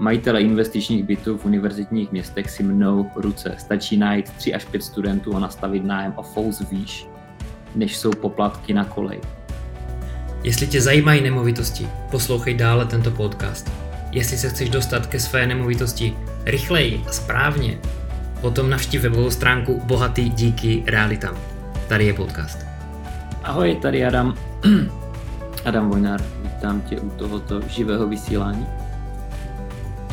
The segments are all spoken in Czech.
Majitele investičních bytů v univerzitních městech si mnou ruce. Stačí najít 3 až 5 studentů a nastavit nájem o fous výš, než jsou poplatky na kolej. Jestli tě zajímají nemovitosti, poslouchej dále tento podcast. Jestli se chceš dostat ke své nemovitosti rychleji a správně, potom navštív webovou stránku Bohatý díky realitám. Tady je podcast. Ahoj, tady Adam. Adam Vojnár, vítám tě u tohoto živého vysílání.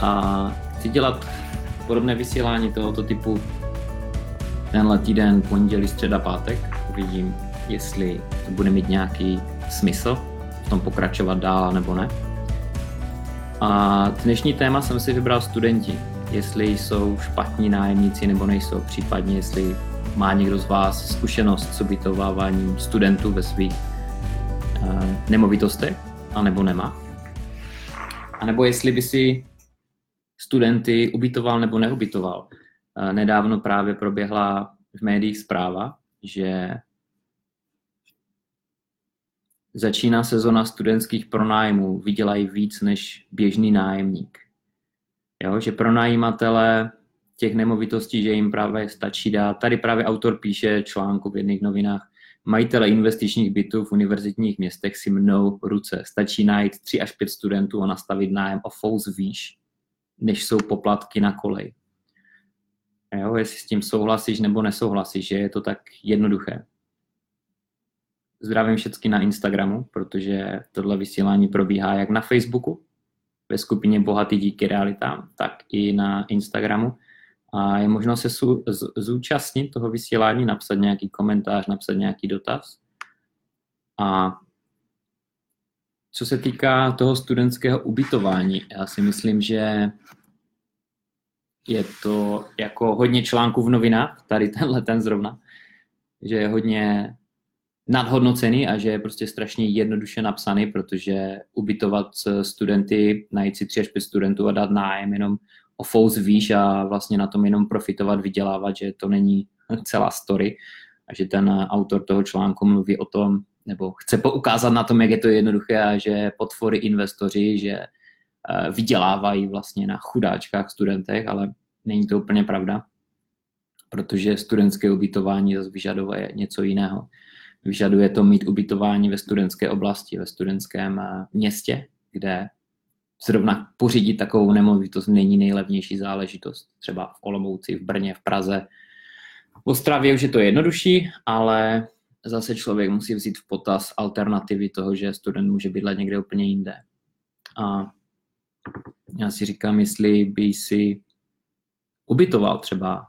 A chci dělat podobné vysílání tohoto typu tenhle týden, pondělí, středa, pátek. Uvidím, jestli to bude mít nějaký smysl v tom pokračovat dál nebo ne. A dnešní téma jsem si vybral studenti, jestli jsou špatní nájemníci nebo nejsou, případně jestli má někdo z vás zkušenost s ubytováváním studentů ve svých uh, nemovitostech, anebo nemá. A nebo jestli by si studenty ubytoval nebo neubytoval. Uh, nedávno právě proběhla v médiích zpráva, že začíná sezona studentských pronájmů, vydělají víc než běžný nájemník. Jo, že pronajímatele těch nemovitostí, že jim právě stačí dát. Tady právě autor píše článku v jedných novinách. Majitele investičních bytů v univerzitních městech si mnou ruce. Stačí najít 3 až 5 studentů a nastavit nájem o fous výš, než jsou poplatky na kolej. Jo, jestli s tím souhlasíš nebo nesouhlasíš, že je to tak jednoduché. Zdravím všechny na Instagramu, protože tohle vysílání probíhá jak na Facebooku, ve skupině Bohatý díky realitám, tak i na Instagramu. A je možno se zúčastnit toho vysílání, napsat nějaký komentář, napsat nějaký dotaz. A co se týká toho studentského ubytování, já si myslím, že je to jako hodně článků v novinách, tady tenhle ten zrovna, že je hodně nadhodnocený a že je prostě strašně jednoduše napsaný, protože ubytovat studenty, najít si tři až pět studentů a dát nájem jenom o fous výš a vlastně na tom jenom profitovat, vydělávat, že to není celá story a že ten autor toho článku mluví o tom, nebo chce poukázat na tom, jak je to jednoduché a že potvory investoři, že eh, vydělávají vlastně na chudáčkách studentech, ale není to úplně pravda, protože studentské ubytování zase vyžaduje něco jiného Vyžaduje to mít ubytování ve studentské oblasti, ve studentském eh, městě, kde zrovna pořídit takovou nemovitost není nejlevnější záležitost. Třeba v Olomouci, v Brně, v Praze. V Ostravě už je to jednodušší, ale zase člověk musí vzít v potaz alternativy toho, že student může bydlet někde úplně jinde. A já si říkám, jestli by si ubytoval třeba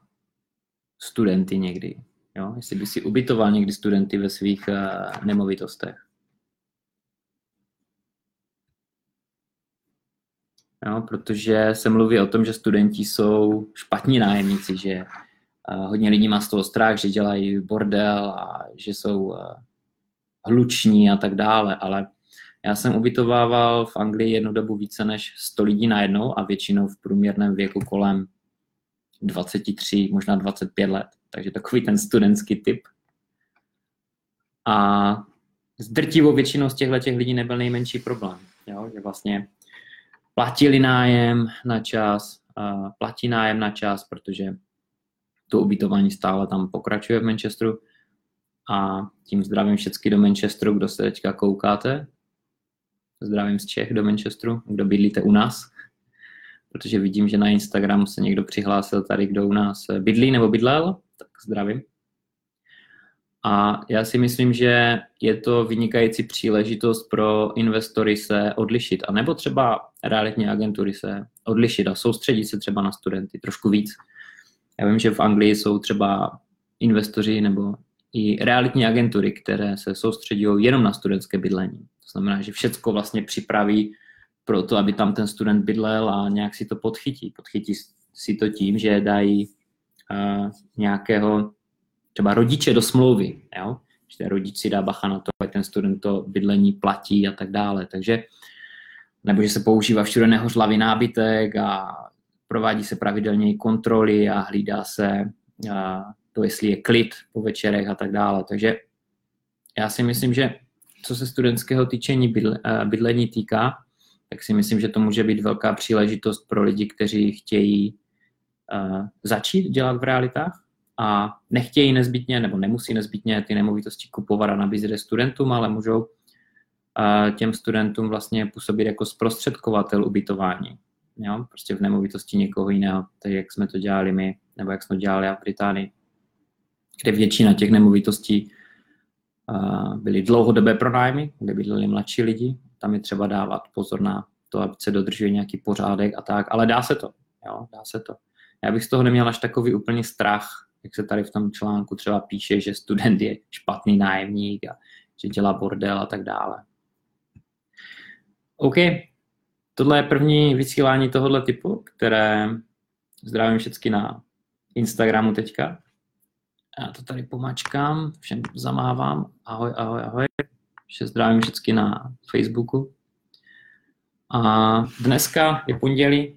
studenty někdy Jo? Jestli by si ubytoval někdy studenty ve svých uh, nemovitostech. Jo, protože se mluví o tom, že studenti jsou špatní nájemníci, že hodně lidí má z toho strach, že dělají bordel a že jsou uh, hluční a tak dále, ale já jsem ubytovával v Anglii jednu dobu více než 100 lidí najednou a většinou v průměrném věku kolem 23, možná 25 let. Takže takový ten studentský typ. A s drtivou většinou z těchto těch lidí nebyl nejmenší problém. Jo? Že vlastně platili nájem na čas, a platí nájem na čas, protože to ubytování stále tam pokračuje v Manchesteru. A tím zdravím všechny do Manchesteru, kdo se teďka koukáte. Zdravím z Čech do Manchesteru, kdo bydlíte u nás protože vidím, že na Instagramu se někdo přihlásil tady, kdo u nás bydlí nebo bydlel, tak zdravím. A já si myslím, že je to vynikající příležitost pro investory se odlišit, a nebo třeba realitní agentury se odlišit a soustředit se třeba na studenty trošku víc. Já vím, že v Anglii jsou třeba investoři nebo i realitní agentury, které se soustředí jenom na studentské bydlení. To znamená, že všechno vlastně připraví pro to, aby tam ten student bydlel a nějak si to podchytí. Podchytí si to tím, že dají uh, nějakého třeba rodiče do smlouvy, jo? že ten rodič si dá bacha na to, ať ten student to bydlení platí a tak dále. Takže nebo že se používá všude nehořlavý nábytek a provádí se pravidelně kontroly a hlídá se a to, jestli je klid po večerech a tak dále. Takže já si myslím, že co se studentského týčení bydlení týká, tak si myslím, že to může být velká příležitost pro lidi, kteří chtějí začít dělat v realitách a nechtějí nezbytně nebo nemusí nezbytně ty nemovitosti kupovat a nabízet studentům, ale můžou těm studentům vlastně působit jako zprostředkovatel ubytování. Jo? Prostě v nemovitosti někoho jiného, tak jak jsme to dělali my, nebo jak jsme to dělali v Británii, kde většina těch nemovitostí uh, byly dlouhodobé pronájmy, kde bydleli mladší lidi. Tam je třeba dávat pozor na to, aby se dodržuje nějaký pořádek a tak, ale dá se to. Jo? Dá se to. Já bych z toho neměl až takový úplný strach, jak se tady v tom článku třeba píše, že student je špatný nájemník a že dělá bordel a tak dále. OK, tohle je první vysílání tohohle typu, které zdravím všechny na Instagramu teďka. Já to tady pomačkám, všem zamávám. Ahoj, ahoj, ahoj. Vše zdravím všechny na Facebooku. A dneska je pondělí,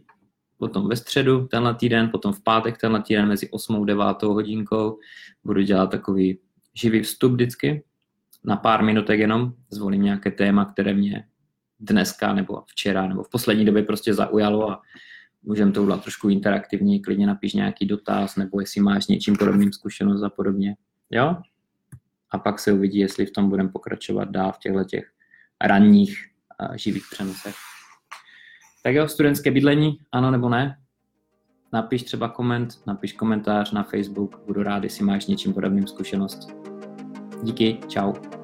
potom ve středu tenhle týden, potom v pátek tenhle týden mezi 8 a 9 hodinkou budu dělat takový živý vstup vždycky, na pár minutek jenom, zvolím nějaké téma, které mě dneska nebo včera nebo v poslední době prostě zaujalo a můžeme to udělat trošku interaktivní, klidně napiš nějaký dotaz, nebo jestli máš něčím podobným zkušenost a podobně. Jo? A pak se uvidí, jestli v tom budeme pokračovat dál v těchto těch ranních uh, živých přenosech. Tak jo, studentské bydlení, ano nebo ne? Napiš třeba koment, napiš komentář na Facebook, budu rád, jestli máš něčím podobným zkušenost. Díky, čau.